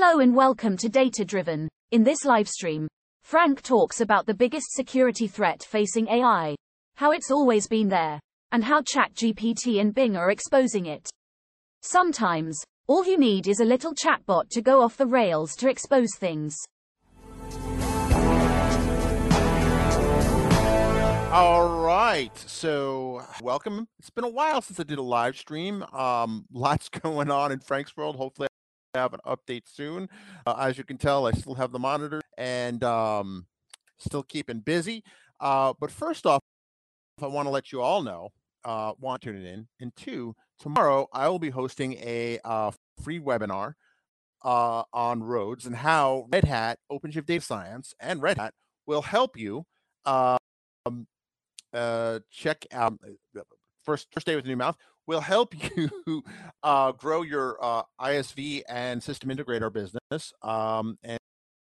Hello and welcome to Data Driven. In this live stream, Frank talks about the biggest security threat facing AI, how it's always been there, and how ChatGPT and Bing are exposing it. Sometimes, all you need is a little chatbot to go off the rails to expose things. All right. So, welcome. It's been a while since I did a live stream. Um, lots going on in Frank's world. Hopefully, have an update soon. Uh, as you can tell, I still have the monitor and um, still keeping busy. Uh, but first off, I want to let you all know, uh, want to tune in. And two, tomorrow I will be hosting a uh, free webinar uh, on roads and how Red Hat, OpenShift Data Science, and Red Hat will help you um, uh, check out uh, first first day with a new mouth will help you uh, grow your uh, ISV and system integrator business. Um, and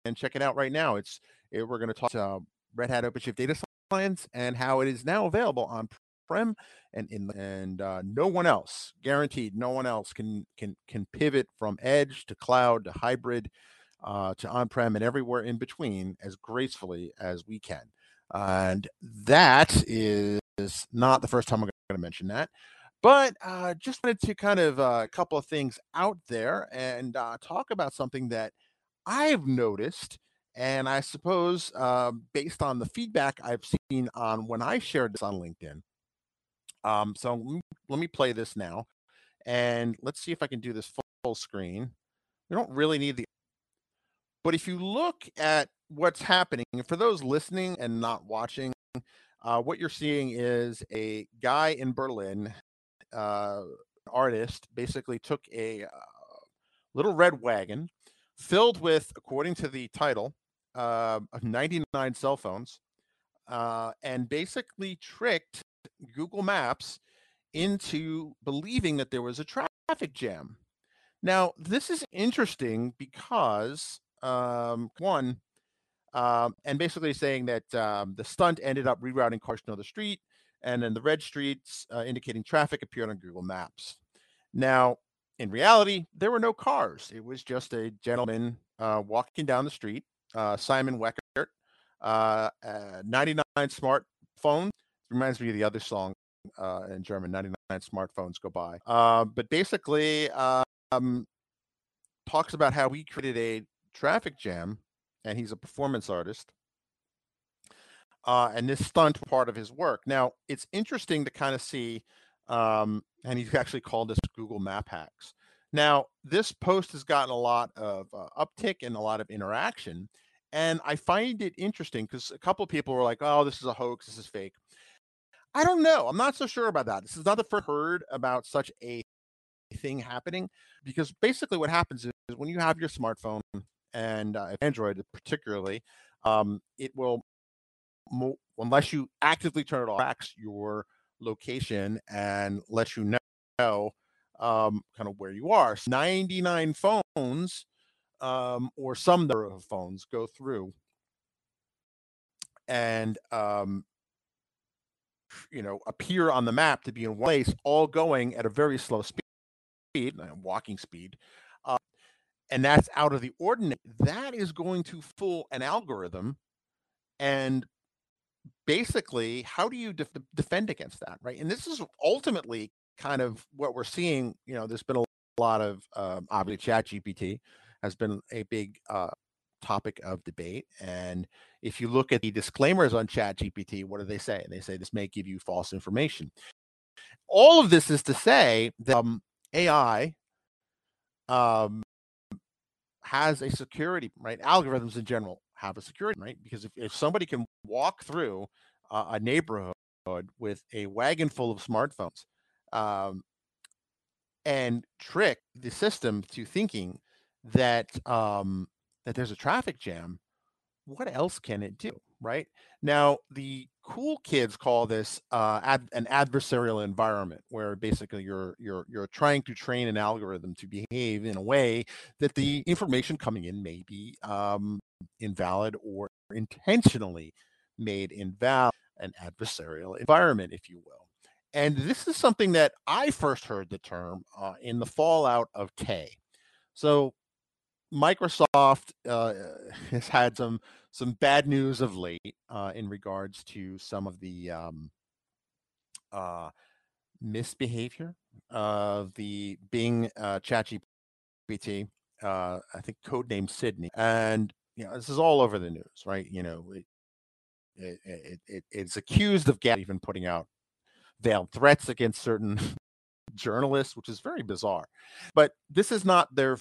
and check it out right now. It's it, we're going to talk to Red Hat OpenShift Data Science and how it is now available on prem and in and uh, no one else guaranteed no one else can can can pivot from edge to cloud to hybrid uh, to on-prem and everywhere in between as gracefully as we can and that is not the first time I'm going to mention that. But uh, just wanted to kind of uh, a couple of things out there and uh, talk about something that I've noticed. And I suppose uh, based on the feedback I've seen on when I shared this on LinkedIn. Um, so let me play this now. And let's see if I can do this full screen. We don't really need the. But if you look at what's happening for those listening and not watching uh, what you're seeing is a guy in berlin uh, artist basically took a uh, little red wagon filled with according to the title uh, 99 cell phones uh, and basically tricked google maps into believing that there was a traffic jam. Now this is interesting because um, one um, and basically saying that um, the stunt ended up rerouting cars to another street, and then the red streets uh, indicating traffic appeared on Google Maps. Now, in reality, there were no cars. It was just a gentleman uh, walking down the street, uh, Simon Weckert, uh, 99 smartphones. Reminds me of the other song uh, in German, 99 smartphones go by. Uh, but basically, um, talks about how he created a traffic jam and he's a performance artist. Uh, and this stunt part of his work. Now, it's interesting to kind of see, um, and he's actually called this Google Map Hacks. Now, this post has gotten a lot of uh, uptick and a lot of interaction. And I find it interesting because a couple people were like, oh, this is a hoax, this is fake. I don't know. I'm not so sure about that. This is not the first heard about such a thing happening because basically what happens is when you have your smartphone and uh, Android particularly, um, it will, mo- unless you actively turn it off, tracks your location and lets you know um, kind of where you are. 99 phones um, or some number of phones go through and um, you know appear on the map to be in one place, all going at a very slow speed, walking speed, and that's out of the ordinary, that is going to fool an algorithm. And basically, how do you def- defend against that, right? And this is ultimately kind of what we're seeing. You know, there's been a lot of um, obviously Chat GPT has been a big uh, topic of debate. And if you look at the disclaimers on Chat GPT, what do they say? They say this may give you false information. All of this is to say that um, AI um, has a security, right? Algorithms in general have a security, right? Because if, if somebody can walk through uh, a neighborhood with a wagon full of smartphones um, and trick the system to thinking that um, that there's a traffic jam, what else can it do, right? Now, the cool kids call this uh, ad, an adversarial environment, where basically you're you're you're trying to train an algorithm to behave in a way that the information coming in may be um, invalid or intentionally made invalid. An adversarial environment, if you will. And this is something that I first heard the term uh, in the fallout of Tay. So Microsoft uh, has had some some bad news of late uh, in regards to some of the um, uh, misbehavior of the Bing uh, ChatGPT. Uh, I think codename Sydney, and you know this is all over the news, right? You know, it, it, it, it it's accused of even putting out veiled threats against certain journalists, which is very bizarre. But this is not their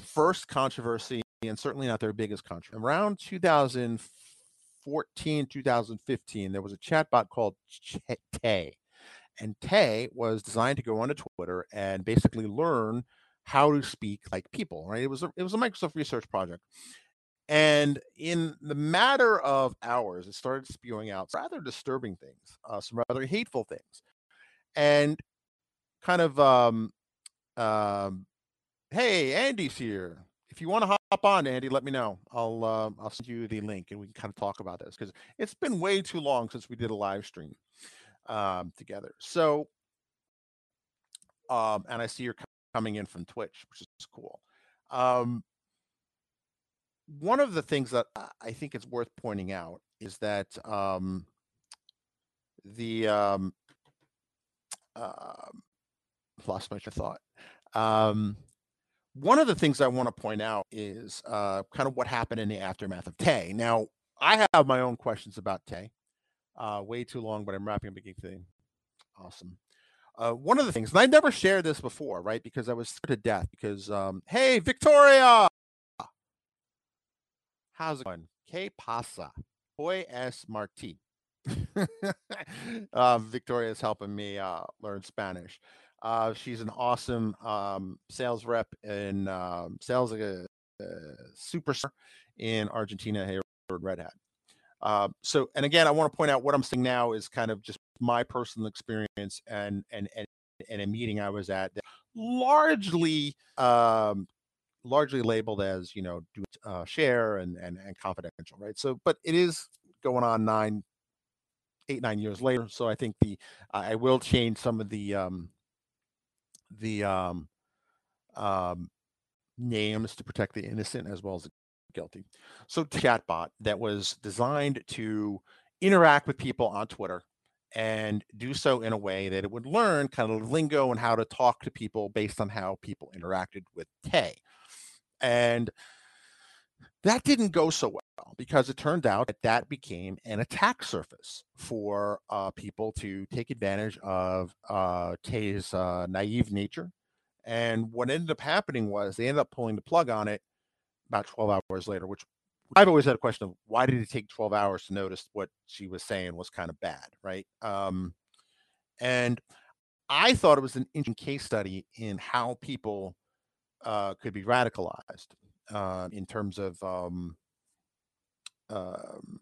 first controversy and certainly not their biggest controversy. Around 2014, 2015, there was a chatbot called Tay. And Tay was designed to go onto Twitter and basically learn how to speak like people, right? It was a, it was a Microsoft research project. And in the matter of hours, it started spewing out rather disturbing things, uh, some rather hateful things. And kind of um, um, hey, Andy's here. If you want to hop on, Andy, let me know. I'll uh, I'll send you the link and we can kind of talk about this because it's been way too long since we did a live stream um, together. So, um, and I see you're coming in from Twitch, which is cool. Um, one of the things that I think it's worth pointing out is that um, the um, uh, lost my thought. Um, one of the things I want to point out is uh, kind of what happened in the aftermath of Tay. Now, I have my own questions about Tay. Uh, way too long, but I'm wrapping up a geek thing. Awesome. Uh, one of the things, and I never shared this before, right? Because I was scared to death. Because, um, hey, Victoria, how's it going? Que pasa? Hoy es Marti. uh, Victoria is helping me uh, learn Spanish. Uh, she's an awesome um, sales rep and um, sales a, a superstar in Argentina at Red Hat. Uh, so, and again, I want to point out what I'm saying now is kind of just my personal experience and and and, and a meeting I was at that largely um, largely labeled as you know do uh, share and, and and confidential, right? So, but it is going on nine, eight, nine years later. So I think the I will change some of the um, the um, um, names to protect the innocent as well as the guilty. So chatbot that was designed to interact with people on Twitter and do so in a way that it would learn kind of lingo and how to talk to people based on how people interacted with Tay. And that didn't go so well because it turned out that that became an attack surface for uh, people to take advantage of uh, Tay's uh, naive nature. And what ended up happening was they ended up pulling the plug on it about 12 hours later, which I've always had a question of why did it take 12 hours to notice what she was saying was kind of bad, right? Um, and I thought it was an interesting case study in how people uh, could be radicalized uh, in terms of um, um,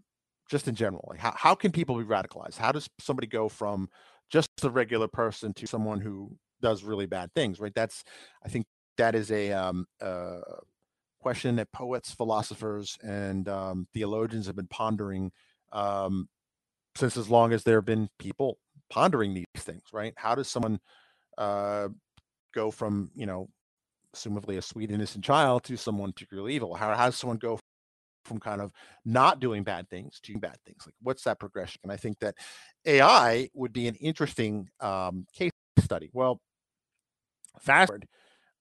just in general? Like how, how can people be radicalized? How does somebody go from just a regular person to someone who does really bad things, right? That's, I think that is a um, uh, question that poets, philosophers, and um, theologians have been pondering um, since as long as there have been people pondering these things, right? How does someone uh, go from, you know, assumably a sweet innocent child to someone particularly evil. How, how does someone go from kind of not doing bad things to bad things? Like what's that progression? And i think that ai would be an interesting um, case study. Well fast forward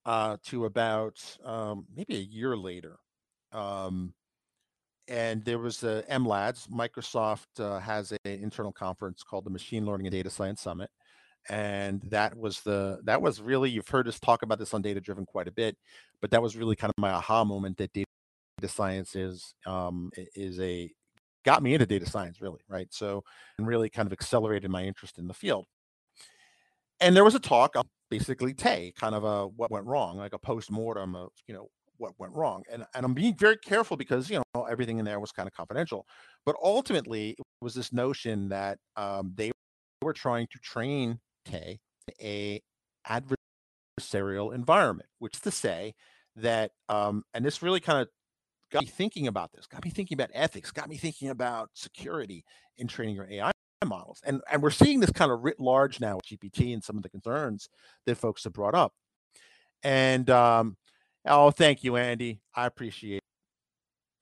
uh, to about um, maybe a year later um, and there was a mlads microsoft uh, has an internal conference called the machine learning and data science summit and that was the that was really you've heard us talk about this on data driven quite a bit but that was really kind of my aha moment that data science is um is a got me into data science really right? So and really kind of accelerated my interest in the field. And there was a talk basically tay kind of a what went wrong? like a post-mortem of you know what went wrong? And, and i'm being very careful because you know everything in there was kind of confidential but ultimately it was this notion that um, they were trying to train a adversarial environment, which is to say that, um, and this really kind of got me thinking about this, got me thinking about ethics, got me thinking about security in training your AI models. And, and we're seeing this kind of writ large now with GPT and some of the concerns that folks have brought up. And um, Oh, thank you, Andy. I appreciate. It.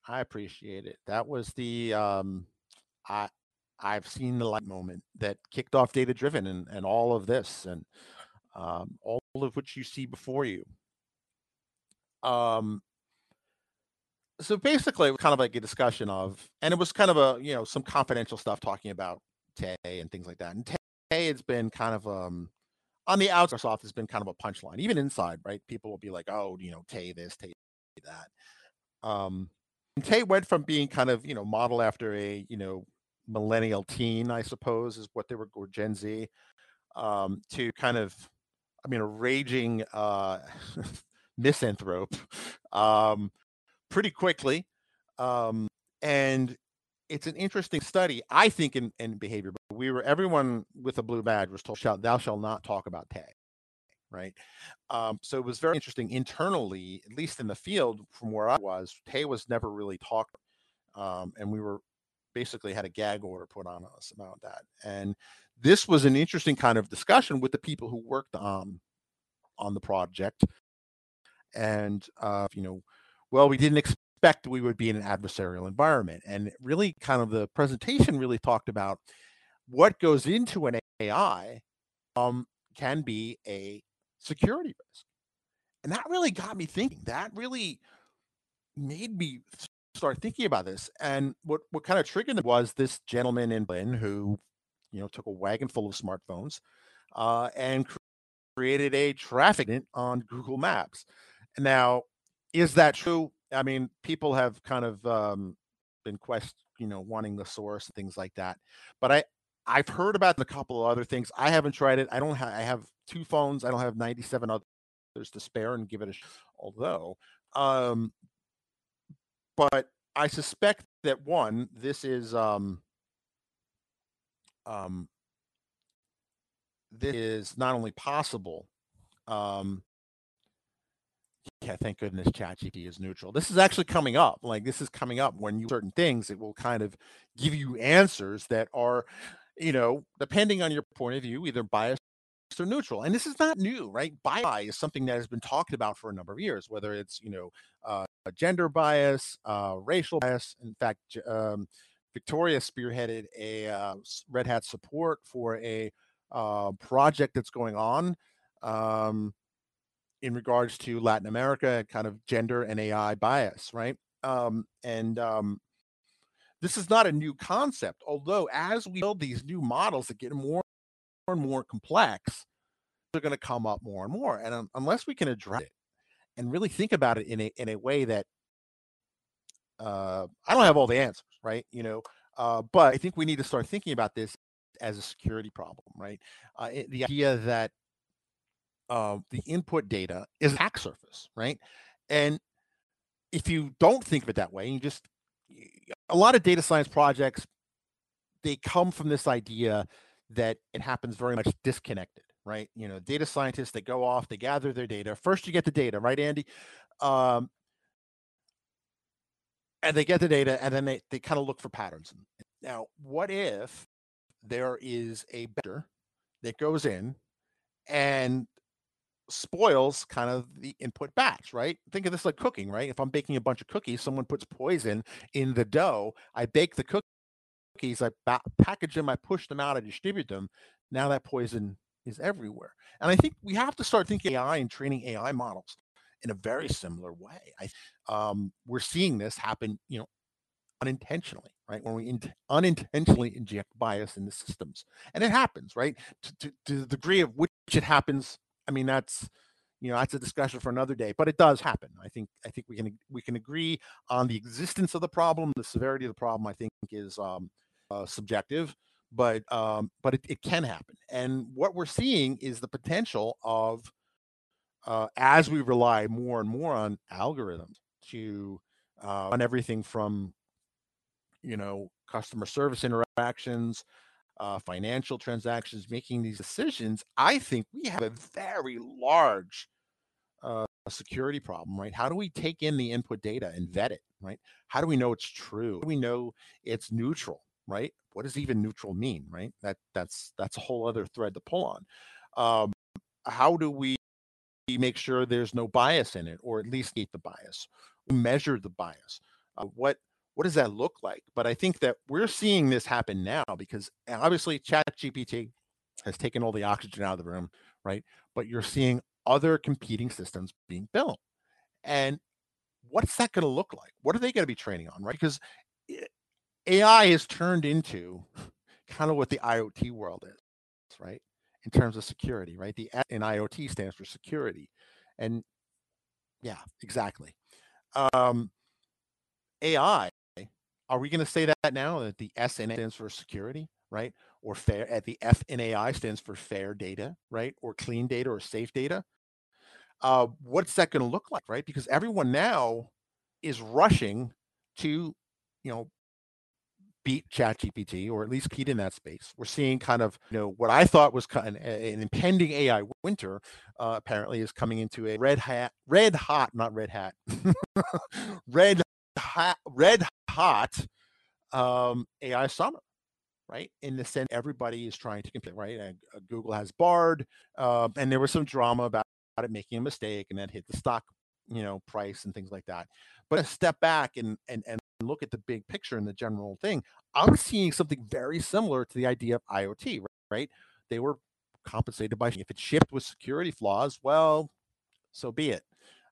I appreciate it. That was the um, I I've seen the light moment that kicked off data driven and and all of this and um, all of which you see before you. Um, so basically, it was kind of like a discussion of, and it was kind of a you know some confidential stuff talking about Tay and things like that. And Tay has been kind of um on the outside, Microsoft has been kind of a punchline. Even inside, right? People will be like, "Oh, you know, Tay this, Tay that." Um, Tay went from being kind of you know model after a you know millennial teen, I suppose, is what they were, or Gen Z, um, to kind of, I mean, a raging uh, misanthrope um, pretty quickly. Um, and it's an interesting study, I think, in, in behavior. But we were everyone with a blue badge was told, "Shall thou shall not talk about Tay." Right. Um, so it was very interesting internally, at least in the field from where I was. Tay was never really talked, um, and we were basically had a gag order put on us about that. And this was an interesting kind of discussion with the people who worked on on the project. And uh, you know, well, we didn't expect we would be in an adversarial environment. And really kind of the presentation really talked about what goes into an AI um, can be a security risk. And that really got me thinking. That really made me start thinking about this. And what what kind of triggered it was this gentleman in Berlin who, you know, took a wagon full of smartphones uh, and created a traffic on Google Maps. Now, is that true? I mean, people have kind of um, been quest, you know, wanting the source and things like that. But I I've heard about a couple of other things. I haven't tried it. I don't have. I have two phones. I don't have 97 others to spare and give it a. Although, um, but I suspect that one, this is um, um, this is not only possible. Um, yeah, thank goodness ChatGPT is neutral. This is actually coming up. Like this is coming up when you certain things, it will kind of give you answers that are, you know, depending on your point of view, either biased or neutral. And this is not new, right? Bias is something that has been talked about for a number of years, whether it's, you know, uh, gender bias, uh, racial bias. In fact, um, Victoria spearheaded a uh, Red Hat support for a uh, project that's going on um, in regards to Latin America, kind of gender and AI bias, right? Um, and um, this is not a new concept, although as we build these new models that get more and more complex, they're going to come up more and more. And um, unless we can address it and really think about it in a in a way that uh, I don't have all the answers, right? You know, uh, but I think we need to start thinking about this as a security problem, right? Uh, it, the idea that uh, the input data is attack surface, right? And if you don't think of it that way, you just a lot of data science projects they come from this idea that it happens very much disconnected, right? You know, data scientists they go off, they gather their data. First, you get the data, right, Andy? Um, and they get the data, and then they they kind of look for patterns. Now, what if there is a better that goes in and spoils kind of the input batch, right? Think of this like cooking, right? If I'm baking a bunch of cookies, someone puts poison in the dough. I bake the cookies, I ba- package them, I push them out, I distribute them. Now that poison is everywhere. And I think we have to start thinking AI and training AI models in a very similar way. I, um, we're seeing this happen, you know, unintentionally, right? When we in- unintentionally inject bias in the systems, and it happens, right? To, to, to the degree of which it happens I mean, that's you know that's a discussion for another day, but it does happen. I think I think we can we can agree on the existence of the problem. The severity of the problem, I think, is um, uh, subjective, but um, but it, it can happen. And what we're seeing is the potential of uh, as we rely more and more on algorithms to uh, on everything from you know customer service interactions uh, financial transactions, making these decisions, I think we have a very large uh, security problem, right? How do we take in the input data and vet it, right? How do we know it's true? We know it's neutral, right? What does even neutral mean, right? That that's that's a whole other thread to pull on. Um, how do we make sure there's no bias in it, or at least gate the bias, measure the bias? Uh, what what does that look like? But I think that we're seeing this happen now because obviously ChatGPT has taken all the oxygen out of the room, right? But you're seeing other competing systems being built. And what's that going to look like? What are they going to be training on, right? Because AI has turned into kind of what the IoT world is, right? In terms of security, right? The in IoT stands for security. And yeah, exactly. Um, AI are we going to say that now that the S stands for security, right? Or fair at the F in AI stands for fair data, right? Or clean data or safe data. Uh, what's that going to look like, right? Because everyone now is rushing to, you know, beat ChatGPT or at least compete in that space. We're seeing kind of, you know, what I thought was kind of an impending AI winter uh, apparently is coming into a red hat, red hot, not red hat, red hot, red hot um, AI summer, right? In the sense everybody is trying to compete, right? And uh, Google has Bard, uh, and there was some drama about it making a mistake, and that hit the stock, you know, price and things like that. But a step back and and and look at the big picture and the general thing, I'm seeing something very similar to the idea of IoT, right? They were compensated by if it shipped with security flaws, well, so be it.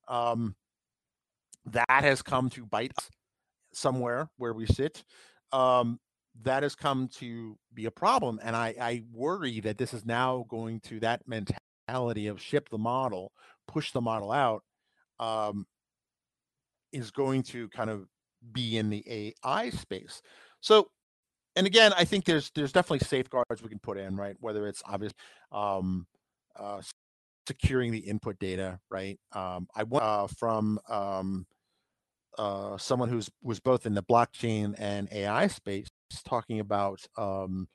Um, that has come to bite us somewhere where we sit. Um, that has come to be a problem. And I, I worry that this is now going to that mentality of ship the model, push the model out, um, is going to kind of be in the AI space. So, and again, I think there's there's definitely safeguards we can put in, right? Whether it's obvious, um, uh, securing the input data, right? Um, I went uh, from um, uh, someone who's was both in the blockchain and AI space, talking about, um,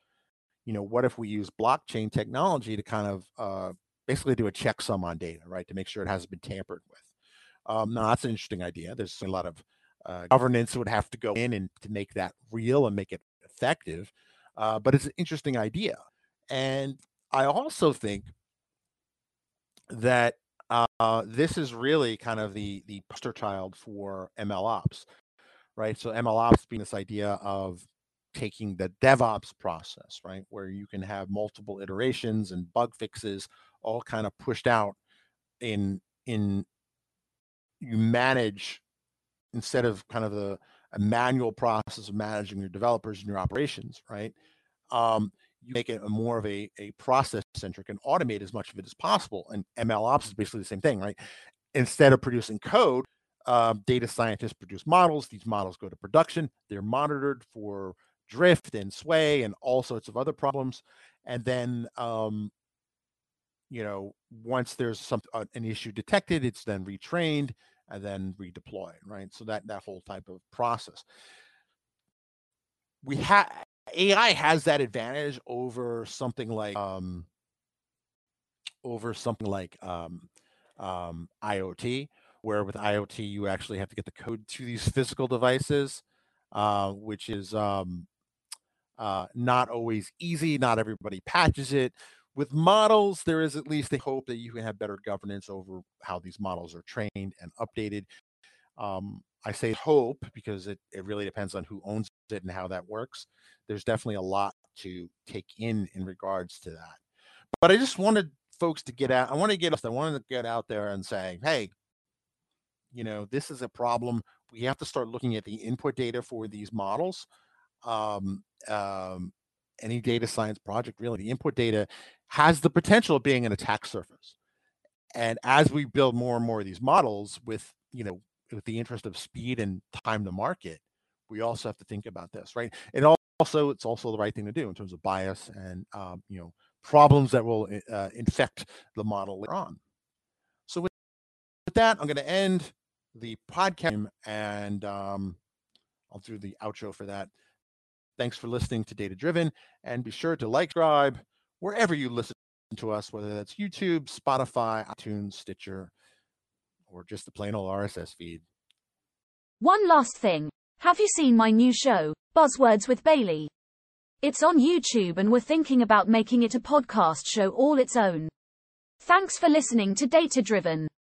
you know, what if we use blockchain technology to kind of uh, basically do a checksum on data, right, to make sure it hasn't been tampered with. Um, now that's an interesting idea. There's a lot of uh, governance would have to go in and to make that real and make it effective, uh, but it's an interesting idea. And I also think that uh, this is really kind of the the poster child for ML ops, right? So ML ops being this idea of taking the DevOps process, right, where you can have multiple iterations and bug fixes all kind of pushed out in in you manage instead of kind of the a manual process of managing your developers and your operations, right? Um, you make it a more of a, a process centric and automate as much of it as possible. And ML ops is basically the same thing, right? Instead of producing code, uh, data scientists produce models. These models go to production. They're monitored for drift and sway and all sorts of other problems. And then, um, you know, once there's some uh, an issue detected, it's then retrained and then redeploy, right? So that that whole type of process. We have AI has that advantage over something like um, over something like um, um, IoT, where with IoT you actually have to get the code to these physical devices, uh, which is um, uh, not always easy. Not everybody patches it. With models, there is at least a hope that you can have better governance over how these models are trained and updated. Um, I say hope because it, it really depends on who owns it and how that works. There's definitely a lot to take in in regards to that. But I just wanted folks to get out. I want to get I wanted to get out there and say, hey, you know, this is a problem. We have to start looking at the input data for these models. Um, um, any data science project, really, the input data has the potential of being an attack surface. And as we build more and more of these models with, you know, with the interest of speed and time to market, we also have to think about this, right? And also, it's also the right thing to do in terms of bias and um, you know problems that will uh, infect the model later on. So with, with that, I'm going to end the podcast and um, I'll do the outro for that. Thanks for listening to Data Driven, and be sure to like, subscribe wherever you listen to us, whether that's YouTube, Spotify, iTunes, Stitcher, or just the plain old RSS feed. One last thing. Have you seen my new show, Buzzwords with Bailey? It's on YouTube and we're thinking about making it a podcast show all its own. Thanks for listening to Data Driven.